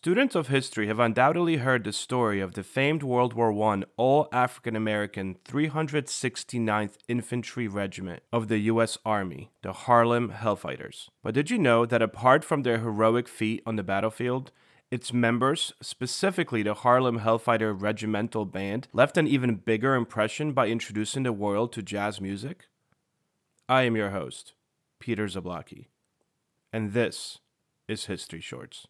Students of history have undoubtedly heard the story of the famed World War I all African American 369th Infantry Regiment of the U.S. Army, the Harlem Hellfighters. But did you know that apart from their heroic feat on the battlefield, its members, specifically the Harlem Hellfighter Regimental Band, left an even bigger impression by introducing the world to jazz music? I am your host, Peter Zablocki, and this is History Shorts.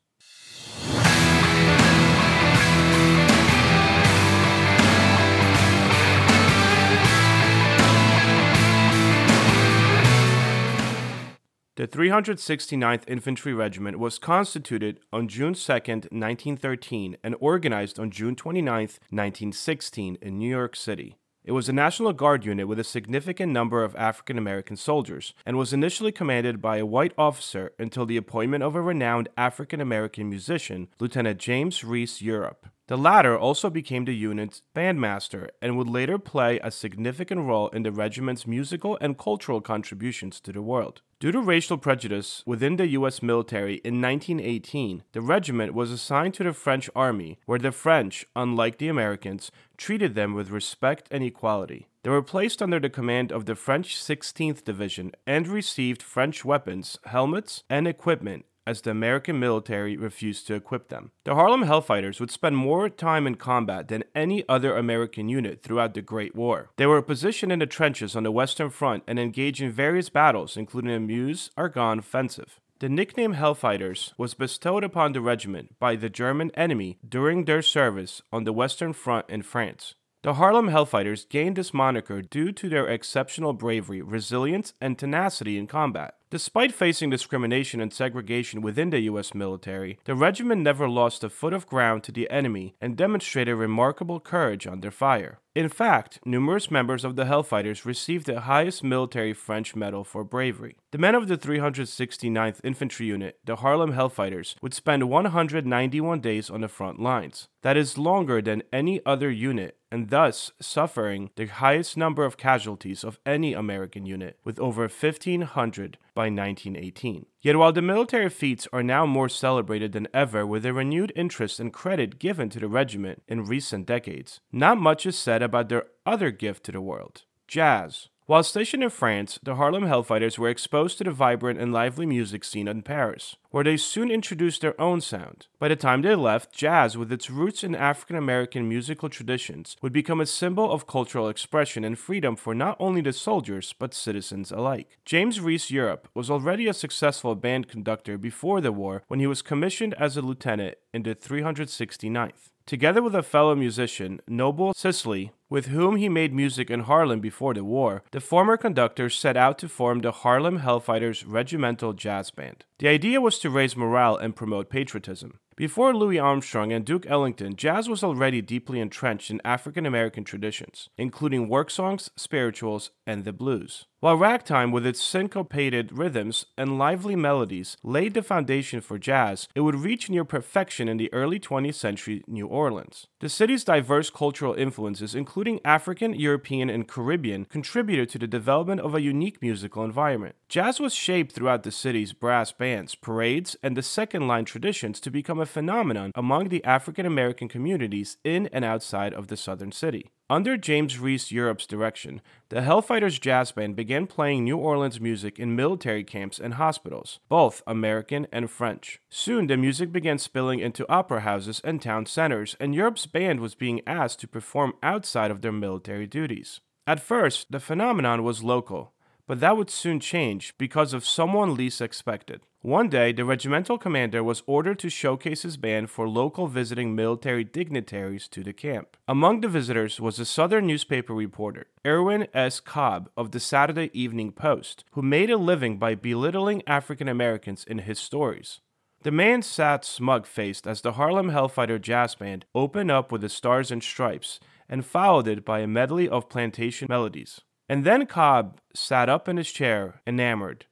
The 369th Infantry Regiment was constituted on June 2, 1913, and organized on June 29, 1916, in New York City. It was a National Guard unit with a significant number of African American soldiers and was initially commanded by a white officer until the appointment of a renowned African American musician, Lieutenant James Reese Europe. The latter also became the unit's bandmaster and would later play a significant role in the regiment's musical and cultural contributions to the world. Due to racial prejudice within the U.S. military in 1918, the regiment was assigned to the French army, where the French, unlike the Americans, treated them with respect and equality. They were placed under the command of the French 16th Division and received French weapons, helmets, and equipment as the American military refused to equip them. The Harlem Hellfighters would spend more time in combat than any other American unit throughout the Great War. They were positioned in the trenches on the Western Front and engaged in various battles, including the Meuse Argonne Offensive. The nickname Hellfighters was bestowed upon the regiment by the German enemy during their service on the Western Front in France. The Harlem Hellfighters gained this moniker due to their exceptional bravery, resilience, and tenacity in combat. Despite facing discrimination and segregation within the U.S. military, the regiment never lost a foot of ground to the enemy and demonstrated remarkable courage under fire. In fact, numerous members of the Hellfighters received the highest military French medal for bravery. The men of the 369th Infantry Unit, the Harlem Hellfighters, would spend 191 days on the front lines. That is longer than any other unit, and thus suffering the highest number of casualties of any American unit, with over 1,500 by 1918. Yet while the military feats are now more celebrated than ever with a renewed interest and credit given to the regiment in recent decades, not much is said about their other gift to the world jazz. While stationed in France, the Harlem Hellfighters were exposed to the vibrant and lively music scene in Paris, where they soon introduced their own sound. By the time they left, jazz, with its roots in African American musical traditions, would become a symbol of cultural expression and freedom for not only the soldiers, but citizens alike. James Reese Europe was already a successful band conductor before the war when he was commissioned as a lieutenant in the 369th. Together with a fellow musician, Noble Sissle, with whom he made music in Harlem before the war, the former conductor set out to form the Harlem Hellfighters Regimental Jazz Band. The idea was to raise morale and promote patriotism. Before Louis Armstrong and Duke Ellington, jazz was already deeply entrenched in African American traditions, including work songs, spirituals, and the blues. While ragtime, with its syncopated rhythms and lively melodies, laid the foundation for jazz, it would reach near perfection in the early 20th century New Orleans. The city's diverse cultural influences, including African, European, and Caribbean, contributed to the development of a unique musical environment. Jazz was shaped throughout the city's brass bands, parades, and the second line traditions to become a phenomenon among the African American communities in and outside of the southern city. Under James Reese Europe's direction, the Hellfighters Jazz Band began playing New Orleans music in military camps and hospitals, both American and French. Soon, the music began spilling into opera houses and town centers, and Europe's band was being asked to perform outside of their military duties. At first, the phenomenon was local, but that would soon change because of someone least expected. One day, the regimental commander was ordered to showcase his band for local visiting military dignitaries to the camp. Among the visitors was a Southern newspaper reporter, Irvin S. Cobb of the Saturday Evening Post, who made a living by belittling African Americans in his stories. The man sat smug faced as the Harlem Hellfighter Jazz Band opened up with the Stars and Stripes and followed it by a medley of plantation melodies. And then Cobb sat up in his chair, enamored.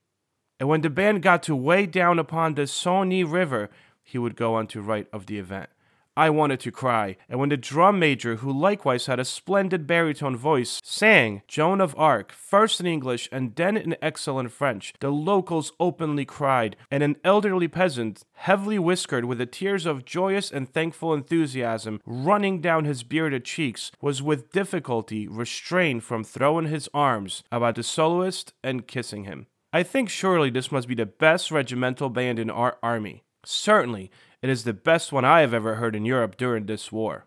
And when the band got to way down upon the Swanee River, he would go on to write of the event. I wanted to cry, and when the drum major, who likewise had a splendid baritone voice, sang Joan of Arc, first in English and then in excellent French, the locals openly cried, and an elderly peasant, heavily whiskered with the tears of joyous and thankful enthusiasm running down his bearded cheeks, was with difficulty restrained from throwing his arms about the soloist and kissing him. I think surely this must be the best regimental band in our army. Certainly, it is the best one I have ever heard in Europe during this war.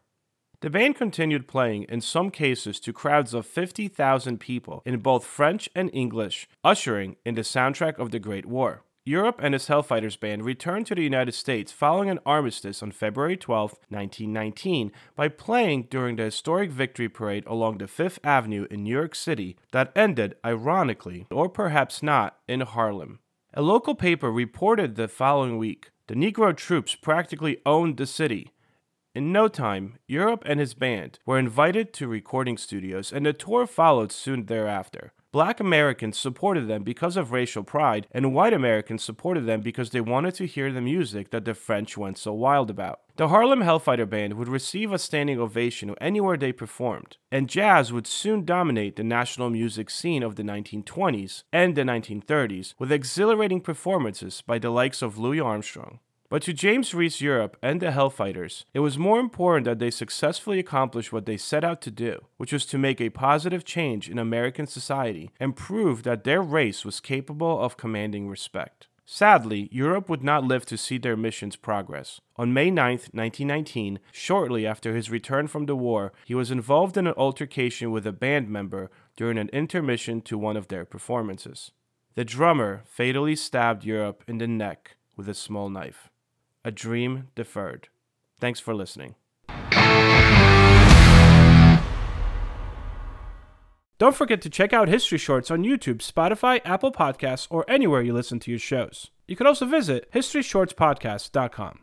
The band continued playing, in some cases, to crowds of 50,000 people in both French and English, ushering in the soundtrack of the Great War. Europe and his Hellfighters band returned to the United States following an armistice on February 12, 1919, by playing during the historic Victory Parade along the Fifth Avenue in New York City that ended, ironically, or perhaps not, in Harlem. A local paper reported the following week the Negro troops practically owned the city. In no time, Europe and his band were invited to recording studios, and the tour followed soon thereafter. Black Americans supported them because of racial pride, and white Americans supported them because they wanted to hear the music that the French went so wild about. The Harlem Hellfighter Band would receive a standing ovation anywhere they performed, and jazz would soon dominate the national music scene of the 1920s and the 1930s with exhilarating performances by the likes of Louis Armstrong. But to James Reese Europe and the Hellfighters, it was more important that they successfully accomplish what they set out to do, which was to make a positive change in American society and prove that their race was capable of commanding respect. Sadly, Europe would not live to see their mission's progress. On May 9, 1919, shortly after his return from the war, he was involved in an altercation with a band member during an intermission to one of their performances. The drummer fatally stabbed Europe in the neck with a small knife. A Dream Deferred. Thanks for listening. Don't forget to check out History Shorts on YouTube, Spotify, Apple Podcasts, or anywhere you listen to your shows. You can also visit HistoryShortsPodcast.com.